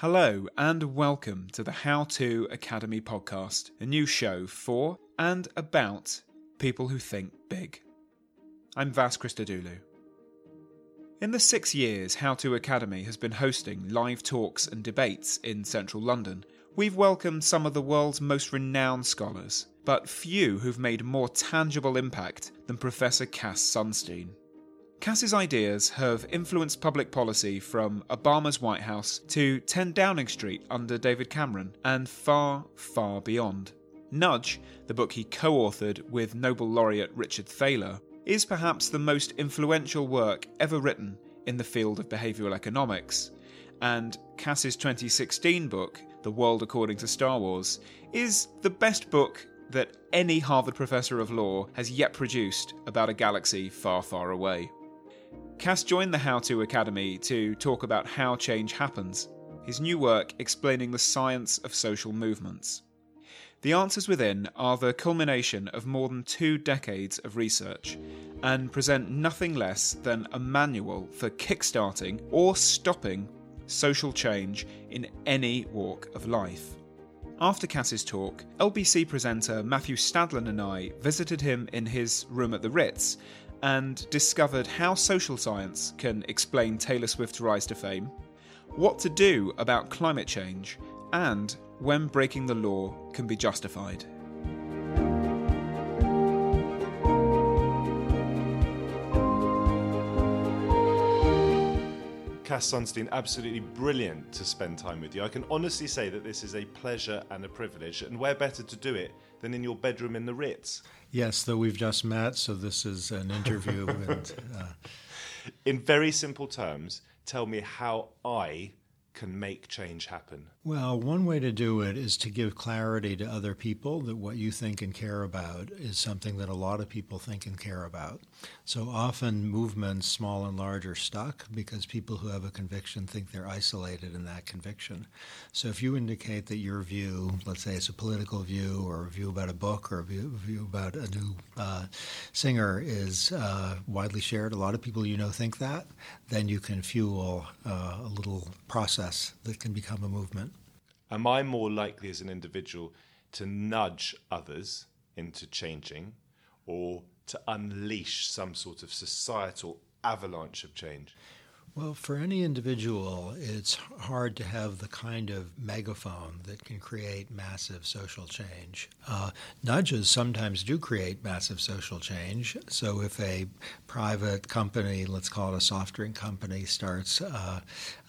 Hello, and welcome to the How To Academy podcast, a new show for and about people who think big. I'm Vas Christodoulou. In the six years How To Academy has been hosting live talks and debates in central London, we've welcomed some of the world's most renowned scholars, but few who've made more tangible impact than Professor Cass Sunstein. Cass's ideas have influenced public policy from Obama's White House to 10 Downing Street under David Cameron and far, far beyond. Nudge, the book he co authored with Nobel laureate Richard Thaler, is perhaps the most influential work ever written in the field of behavioural economics. And Cass's 2016 book, The World According to Star Wars, is the best book that any Harvard professor of law has yet produced about a galaxy far, far away. Cass joined the How To Academy to talk about how change happens, his new work explaining the science of social movements. The Answers Within are the culmination of more than two decades of research and present nothing less than a manual for kickstarting or stopping social change in any walk of life. After Cass's talk, LBC presenter Matthew Stadlen and I visited him in his room at the Ritz and discovered how social science can explain Taylor Swift's rise to fame, what to do about climate change, and when breaking the law can be justified. Cass Sunstein, absolutely brilliant to spend time with you. I can honestly say that this is a pleasure and a privilege, and where better to do it than in your bedroom in the Ritz? Yes, though we've just met, so this is an interview. and, uh... In very simple terms, tell me how I can make change happen? Well, one way to do it is to give clarity to other people that what you think and care about is something that a lot of people think and care about. So often movements, small and large, are stuck because people who have a conviction think they're isolated in that conviction. So if you indicate that your view, let's say it's a political view or a view about a book or a view, about a new uh, singer, is uh, widely shared, a lot of people you know think that, then you can fuel uh, a little process that can become a movement. Am I more likely as an individual to nudge others into changing or to unleash some sort of societal avalanche of change? Well, for any individual, it's hard to have the kind of megaphone that can create massive social change. Uh, nudges sometimes do create massive social change. So if a private company, let's call it a soft drink company, starts uh,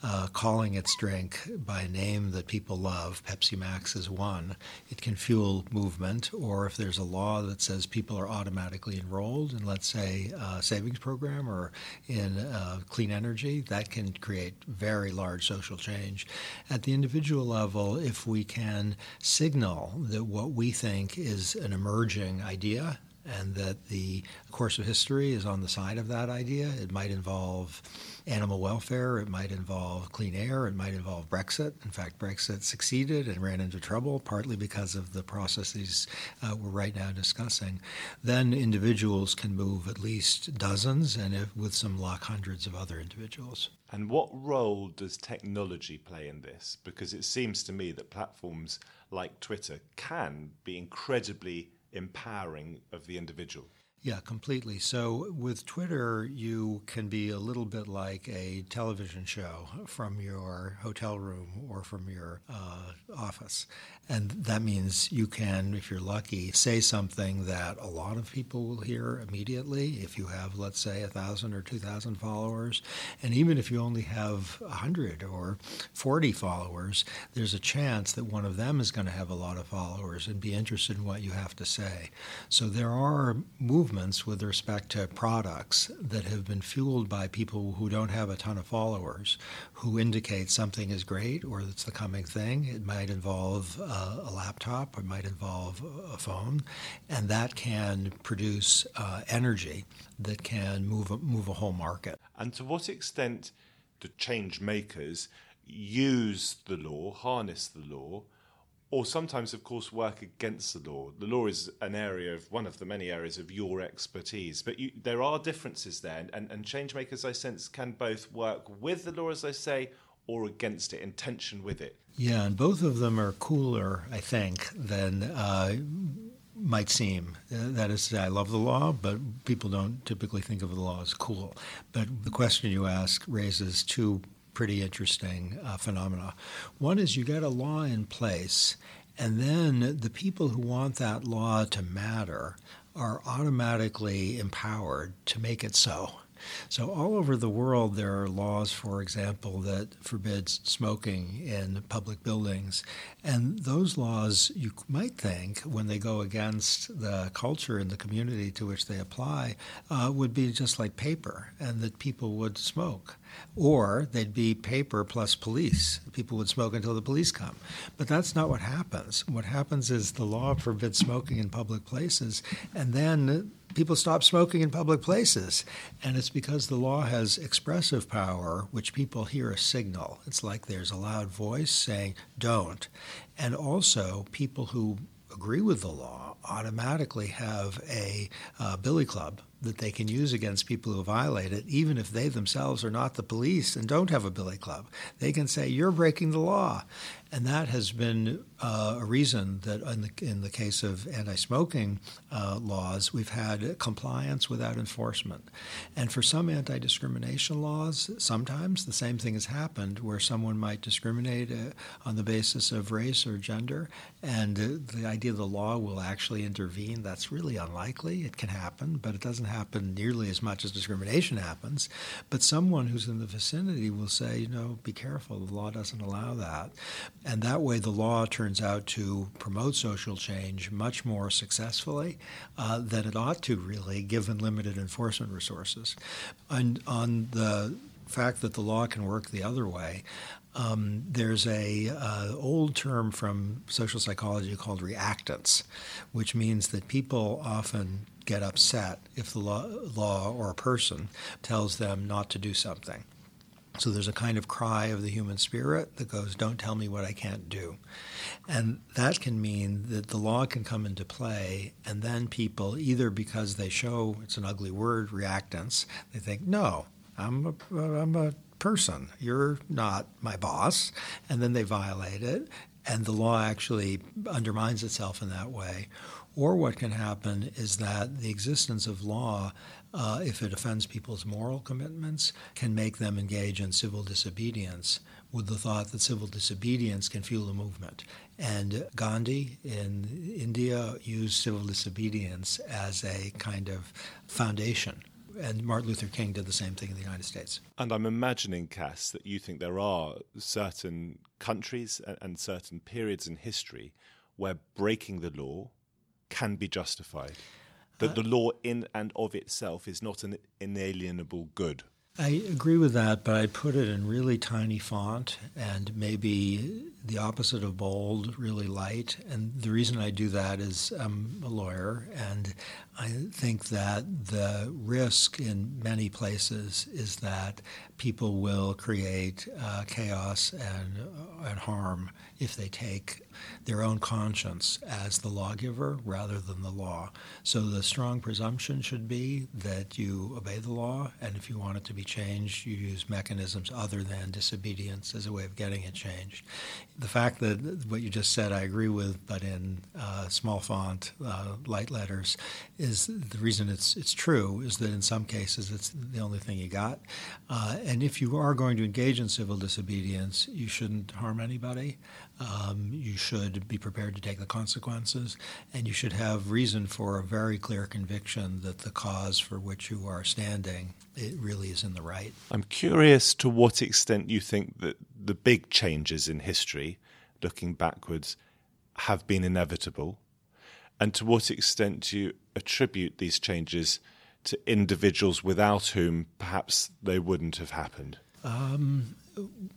uh, calling its drink by a name that people love, Pepsi Max is one, it can fuel movement. Or if there's a law that says people are automatically enrolled in, let's say, a savings program or in uh, clean energy, that can create very large social change. At the individual level, if we can signal that what we think is an emerging idea and that the course of history is on the side of that idea. It might involve animal welfare, it might involve clean air, it might involve Brexit. In fact, Brexit succeeded and ran into trouble, partly because of the processes uh, we're right now discussing. Then individuals can move at least dozens, and if, with some luck, hundreds of other individuals. And what role does technology play in this? Because it seems to me that platforms like Twitter can be incredibly empowering of the individual. Yeah, completely. So with Twitter, you can be a little bit like a television show from your hotel room or from your uh, office. And that means you can, if you're lucky, say something that a lot of people will hear immediately if you have, let's say, 1,000 or 2,000 followers. And even if you only have 100 or 40 followers, there's a chance that one of them is going to have a lot of followers and be interested in what you have to say. So there are movements movements with respect to products that have been fueled by people who don't have a ton of followers, who indicate something is great or it's the coming thing. It might involve uh, a laptop, it might involve a phone, and that can produce uh, energy that can move a, move a whole market. And to what extent do change makers use the law, harness the law? Or sometimes, of course, work against the law. The law is an area of one of the many areas of your expertise, but you, there are differences there, and, and change makers, I sense, can both work with the law, as I say, or against it, in tension with it. Yeah, and both of them are cooler, I think, than. Uh, might seem. Uh, that is to say, I love the law, but people don't typically think of the law as cool. But the question you ask raises two pretty interesting uh, phenomena. One is you get a law in place, and then the people who want that law to matter are automatically empowered to make it so. So, all over the world, there are laws, for example, that forbids smoking in public buildings. And those laws, you might think, when they go against the culture and the community to which they apply, uh, would be just like paper, and that people would smoke. Or they'd be paper plus police. People would smoke until the police come. But that's not what happens. What happens is the law forbids smoking in public places, and then people stop smoking in public places. And it's because the law has expressive power, which people hear a signal. It's like there's a loud voice saying, don't. And also, people who agree with the law automatically have a uh, billy club that they can use against people who violate it, even if they themselves are not the police and don't have a billy club. They can say, You're breaking the law. And that has been uh, a reason that in the, in the case of anti smoking uh, laws, we've had compliance without enforcement. And for some anti discrimination laws, sometimes the same thing has happened where someone might discriminate uh, on the basis of race or gender, and uh, the idea the law will actually intervene. That's really unlikely. It can happen, but it doesn't happen nearly as much as discrimination happens. But someone who's in the vicinity will say, you know, be careful, the law doesn't allow that. And that way, the law turns out to promote social change much more successfully uh, than it ought to, really, given limited enforcement resources. And on the fact that the law can work the other way, um, there's a uh, old term from social psychology called reactance, which means that people often get upset if the law, law or a person tells them not to do something. So there's a kind of cry of the human spirit that goes, Don't tell me what I can't do. And that can mean that the law can come into play, and then people, either because they show it's an ugly word, reactance, they think, No, I'm a, I'm a person. You're not my boss. And then they violate it, and the law actually undermines itself in that way. Or what can happen is that the existence of law uh, if it offends people's moral commitments, can make them engage in civil disobedience with the thought that civil disobedience can fuel a movement. And Gandhi in India used civil disobedience as a kind of foundation. And Martin Luther King did the same thing in the United States. And I'm imagining, Cass, that you think there are certain countries and certain periods in history where breaking the law can be justified that the law in and of itself is not an inalienable good. I agree with that, but I put it in really tiny font and maybe the opposite of bold, really light. And the reason I do that is I'm a lawyer, and I think that the risk in many places is that people will create uh, chaos and, uh, and harm if they take their own conscience as the lawgiver rather than the law. So the strong presumption should be that you obey the law, and if you want it to be changed, you use mechanisms other than disobedience as a way of getting it changed. The fact that what you just said I agree with, but in uh, small font, uh, light letters, is the reason it's it's true is that in some cases it's the only thing you got, uh, and if you are going to engage in civil disobedience, you shouldn't harm anybody. Um, you should be prepared to take the consequences, and you should have reason for a very clear conviction that the cause for which you are standing it really is in the right. I'm curious to what extent you think that the big changes in history, looking backwards, have been inevitable, and to what extent you attribute these changes to individuals without whom perhaps they wouldn't have happened. Um,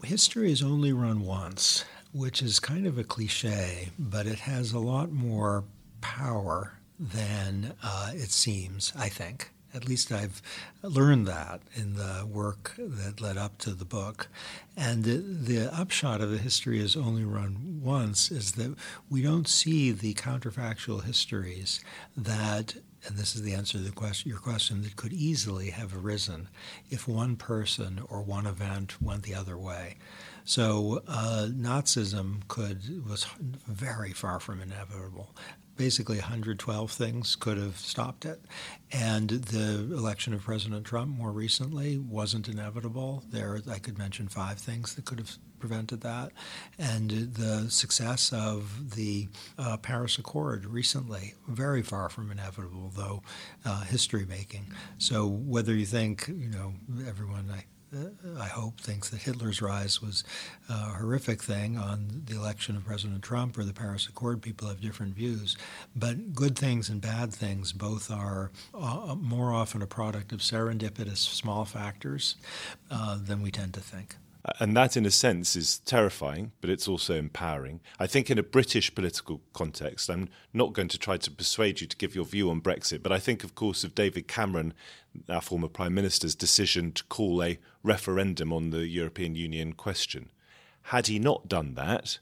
history is only run once, which is kind of a cliche, but it has a lot more power than uh, it seems, I think. At least I've learned that in the work that led up to the book. And the, the, upshot of the history is only run once is that we don't see the counterfactual histories that and this is the answer to the question, your question, that could easily have arisen if one person or one event went the other way. So uh, Nazism could was very far from inevitable. Basically, 112 things could have stopped it, and the election of President Trump more recently wasn't inevitable. There, I could mention five things that could have prevented that. And the success of the uh, Paris Accord recently, very far from inevitable, though uh, history making. So whether you think, you know, everyone, I, I hope, thinks that Hitler's rise was a horrific thing on the election of President Trump or the Paris Accord. People have different views. But good things and bad things both are uh, more often a product of serendipitous small factors uh, than we tend to think. And that, in a sense, is terrifying, but it's also empowering. I think, in a British political context, I'm not going to try to persuade you to give your view on Brexit, but I think, of course, of David Cameron, our former Prime Minister's decision to call a referendum on the European Union question. Had he not done that,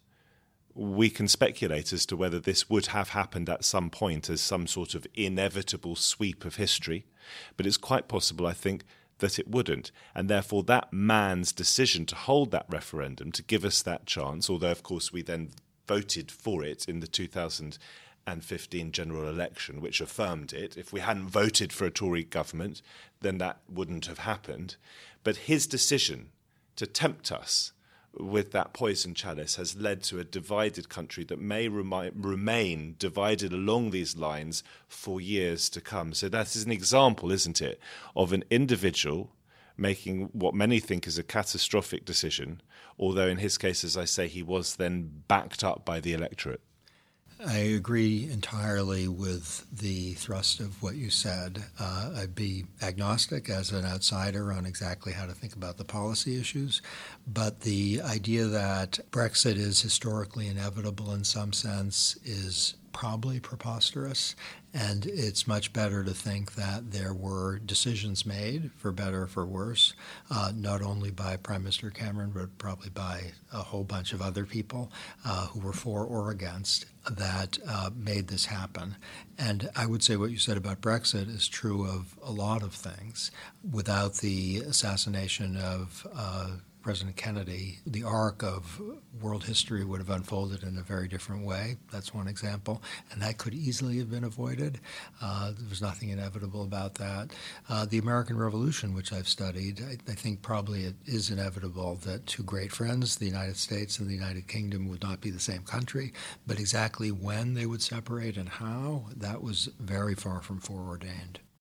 we can speculate as to whether this would have happened at some point as some sort of inevitable sweep of history. But it's quite possible, I think, that it wouldn't. And therefore, that man's decision to hold that referendum, to give us that chance, although, of course, we then voted for it in the 2015 general election, which affirmed it. If we hadn't voted for a Tory government, then that wouldn't have happened. But his decision to tempt us with that poison chalice has led to a divided country that may remi- remain divided along these lines for years to come. So, that is an example, isn't it, of an individual making what many think is a catastrophic decision, although in his case, as I say, he was then backed up by the electorate. I agree entirely with the thrust of what you said. Uh, I'd be agnostic as an outsider on exactly how to think about the policy issues, but the idea that Brexit is historically inevitable in some sense is probably preposterous. And it's much better to think that there were decisions made, for better or for worse, uh, not only by Prime Minister Cameron, but probably by a whole bunch of other people uh, who were for or against that uh, made this happen. And I would say what you said about Brexit is true of a lot of things. Without the assassination of uh, President Kennedy, the arc of world history would have unfolded in a very different way. That's one example. And that could easily have been avoided. Uh, there was nothing inevitable about that. Uh, the American Revolution, which I've studied, I, I, think probably it is inevitable that two great friends, the United States and the United Kingdom, would not be the same country. But exactly when they would separate and how, that was very far from foreordained.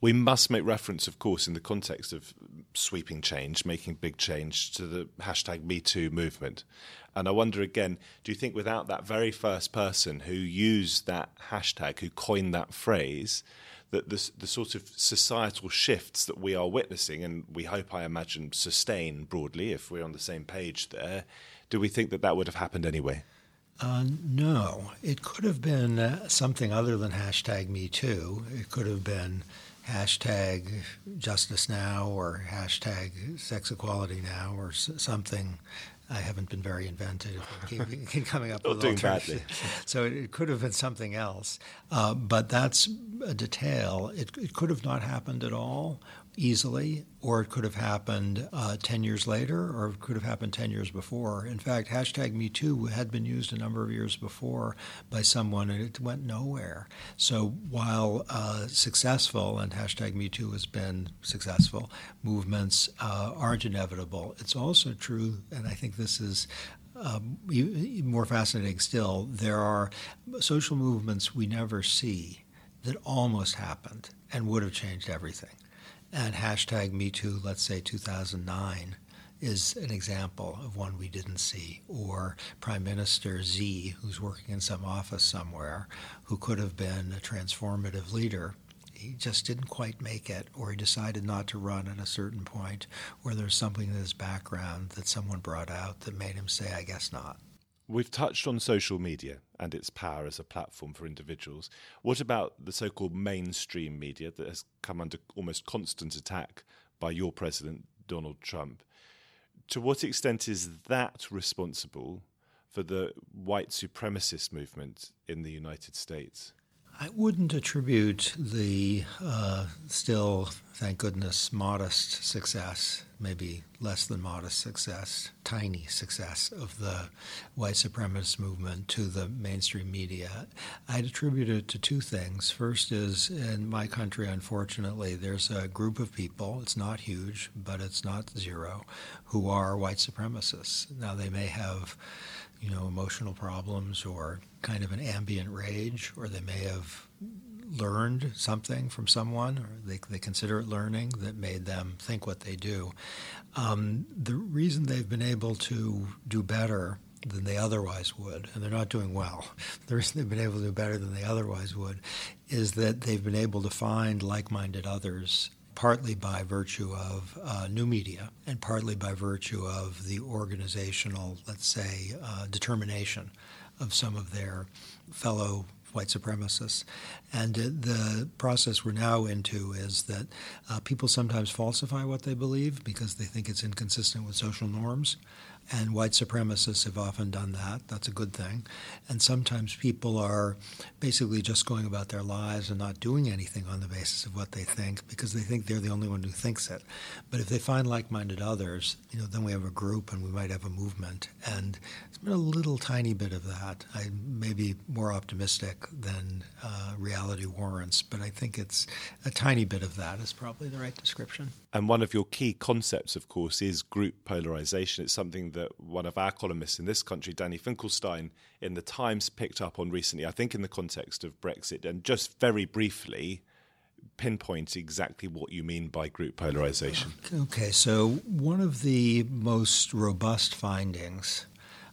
We must make reference, of course, in the context of sweeping change, making big change to the hashtag MeToo movement. And I wonder again, do you think without that very first person who used that hashtag, who coined that phrase, that the, the sort of societal shifts that we are witnessing, and we hope, I imagine, sustain broadly if we're on the same page there, do we think that that would have happened anyway? Uh, no, it could have been uh, something other than hashtag Me Too. It could have been hashtag Justice Now or hashtag Sex Equality Now or something. I haven't been very inventive. Keep, keep coming up with badly. So it could have been something else, uh, but that's a detail. It, it could have not happened at all, easily, or it could have happened uh, 10 years later, or it could have happened 10 years before. In fact, hashtag MeToo had been used a number of years before by someone, and it went nowhere. So while uh, successful, and hashtag MeToo has been successful, movements uh, aren't inevitable, it's also true, and I think this is um, more fascinating still, there are social movements we never see that almost happened and would have changed everything. And hashtag MeToo, let's say 2009, is an example of one we didn't see. Or Prime Minister Z, who's working in some office somewhere, who could have been a transformative leader. He just didn't quite make it, or he decided not to run at a certain point, or there's something in his background that someone brought out that made him say, I guess not. We've touched on social media and its power as a platform for individuals. What about the so called mainstream media that has come under almost constant attack by your president, Donald Trump? To what extent is that responsible for the white supremacist movement in the United States? I wouldn't attribute the uh, still, thank goodness, modest success, maybe less than modest success, tiny success of the white supremacist movement to the mainstream media. I'd attribute it to two things. First is in my country, unfortunately, there's a group of people, it's not huge, but it's not zero, who are white supremacists. Now, they may have you know, emotional problems or kind of an ambient rage, or they may have learned something from someone, or they, they consider it learning that made them think what they do. Um, the reason they've been able to do better than they otherwise would, and they're not doing well, the reason they've been able to do better than they otherwise would is that they've been able to find like minded others partly by virtue of uh, new media and partly by virtue of the organizational, let's say, uh, determination of some of their fellow white supremacists. And the process we're now into is that uh, people sometimes falsify what they believe because they think it's inconsistent with social norms. And white supremacists have often done that. That's a good thing. And sometimes people are basically just going about their lives and not doing anything on the basis of what they think because they think they're the only one who thinks it. But if they find like-minded others, you know, then we have a group and we might have a movement. And it's been a little tiny bit of that. I may be more optimistic than uh, reality warrants, but I think it's a tiny bit of that is probably the right description. And one of your key concepts, of course, is group polarization. It's something that one of our columnists in this country, Danny Finkelstein, in the Times picked up on recently, I think in the context of Brexit. And just very briefly, pinpoint exactly what you mean by group polarization. Okay, so one of the most robust findings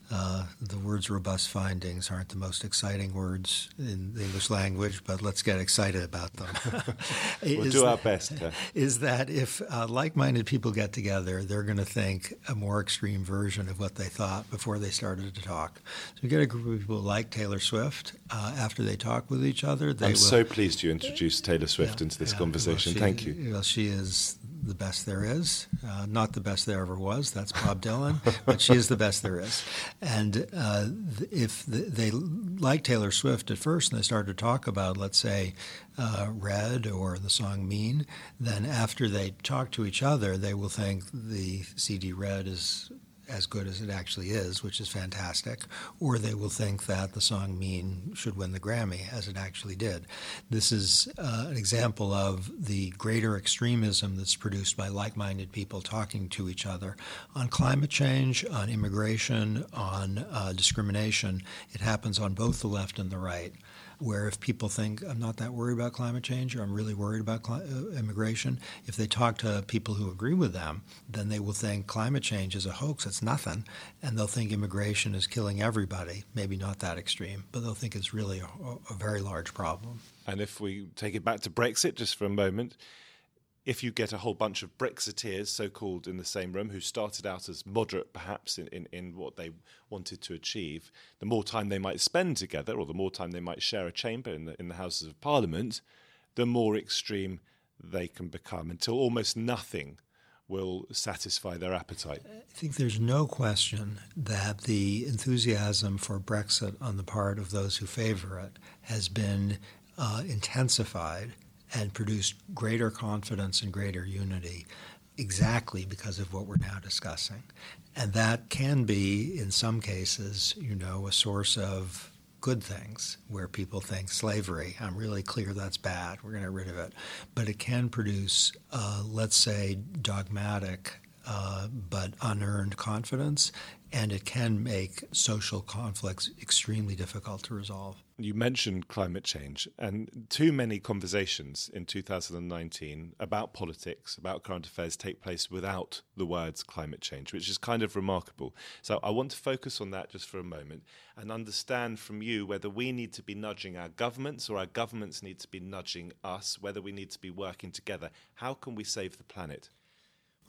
uh, the words robust findings aren't the most exciting words in the English language, but let's get excited about them. we'll is do our best. Is that if uh, like minded people get together, they're going to think a more extreme version of what they thought before they started to talk. So you get a group of people like Taylor Swift, uh, after they talk with each other, they I'm will, so pleased you introduced Taylor Swift yeah, into this yeah, conversation. well, she, Thank you. Well, she is the best there is. Uh, not the best there ever was. That's Bob Dylan, but she is the best there is. And uh, if they like Taylor Swift at first and they start to talk about, let's say, uh, Red or the song Mean, then after they talk to each other, they will think the CD Red is as good as it actually is, which is fantastic, or they will think that the song Mean should win the Grammy, as it actually did. This is uh, an example of the greater extremism that's produced by like minded people talking to each other on climate change, on immigration, on uh, discrimination. It happens on both the left and the right where if people think I'm not that worried about climate change or I'm really worried about uh, immigration, if they talk to people who agree with them, then they will think climate change is a hoax, it's nothing, and they'll think immigration is killing everybody. Maybe not that extreme, but they'll think it's really a, a very large problem. And if we take it back to Brexit just for a moment, if you get a whole bunch of Brexiteers, so called, in the same room, who started out as moderate perhaps in, in, in, what they wanted to achieve, the more time they might spend together, or the more time they might share a chamber in the, in the Houses of Parliament, the more extreme they can become until almost nothing will satisfy their appetite. I think there's no question that the enthusiasm for Brexit on the part of those who favor it has been uh, intensified and produced greater confidence and greater unity exactly because of what we're now discussing. And that can be, in some cases, you know, a source of good things where people think slavery, I'm really clear that's bad, we're going to get rid of it. But it can produce, uh, let's say, dogmatic uh, but unearned confidence, and it can make social conflicts extremely difficult to resolve. You mentioned climate change, and too many conversations in 2019 about politics, about current affairs, take place without the words climate change, which is kind of remarkable. So I want to focus on that just for a moment and understand from you whether we need to be nudging our governments or our governments need to be nudging us, whether we need to be working together. How can we save the planet?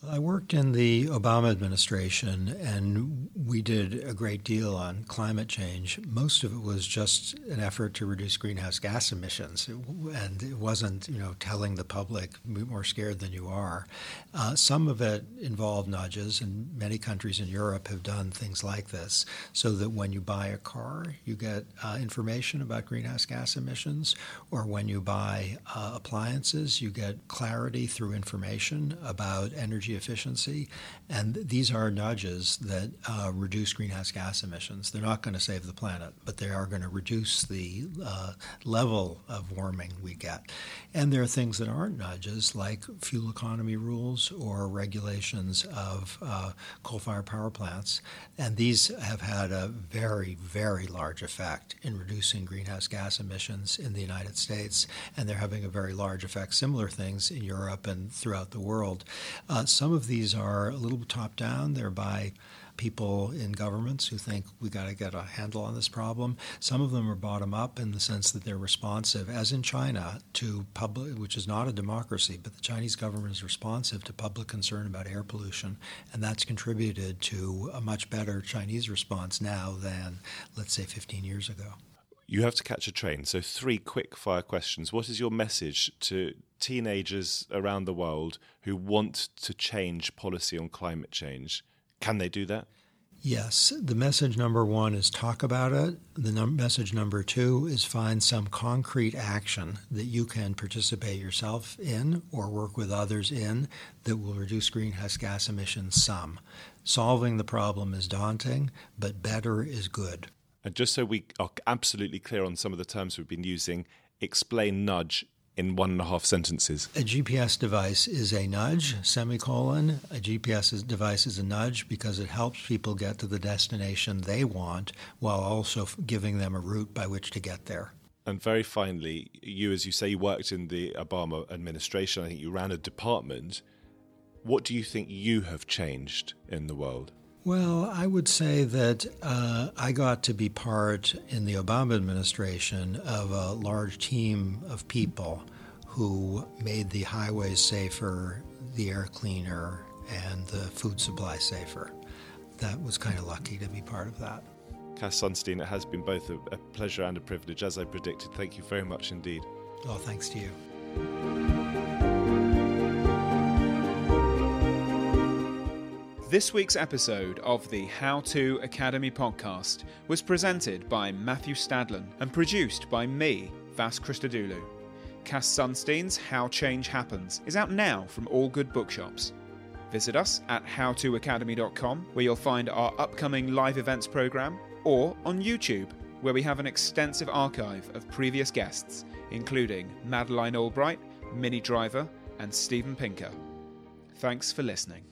I worked in the Obama administration, and we did a great deal on climate change. Most of it was just an effort to reduce greenhouse gas emissions, and it wasn't, you know, telling the public be more scared than you are. Uh, some of it involved nudges, and many countries in Europe have done things like this, so that when you buy a car, you get uh, information about greenhouse gas emissions, or when you buy uh, appliances, you get clarity through information about energy energy efficiency. And these are nudges that uh, reduce greenhouse gas emissions. They're not going to save the planet, but they are going to reduce the uh, level of warming we get. And there are things that aren't nudges, like fuel economy rules or regulations of uh, coal fired power plants. And these have had a very, very large effect in reducing greenhouse gas emissions in the United States. And they're having a very large effect, similar things in Europe and throughout the world. Uh, some of these are a little top down. They're by people in governments who think we got to get a handle on this problem. Some of them are bottom up in the sense that they're responsive, as in China, to public, which is not a democracy, but the Chinese government is responsive to public concern about air pollution, and that's contributed to a much better Chinese response now than, let's say, 15 years ago. You have to catch a train. So, three quick fire questions. What is your message to teenagers around the world who want to change policy on climate change? Can they do that? Yes. The message number one is talk about it. The num- message number two is find some concrete action that you can participate yourself in or work with others in that will reduce greenhouse gas emissions some. Solving the problem is daunting, but better is good. And just so we are absolutely clear on some of the terms we've been using, explain nudge in one and a half sentences. A GPS device is a nudge, semicolon. A GPS device is a nudge because it helps people get to the destination they want while also giving them a route by which to get there. And very finally, you, as you say, you worked in the Obama administration. I think you ran a department. What do you think you have changed in the world? Well, I would say that uh, I got to be part in the Obama administration of a large team of people who made the highways safer, the air cleaner, and the food supply safer. That was kind of lucky to be part of that. Cass Sunstein, it has been both a, a pleasure and a privilege, as I predicted. Thank you very much indeed. Oh, thanks to you. This week's episode of the How To Academy podcast was presented by Matthew Stadlen and produced by me, Vas Christodoulou. Cass Sunstein's How Change Happens is out now from all good bookshops. Visit us at howtoacademy.com, where you'll find our upcoming live events program, or on YouTube, where we have an extensive archive of previous guests, including Madeleine Albright, Minnie Driver, and Steven Pinker. Thanks for listening.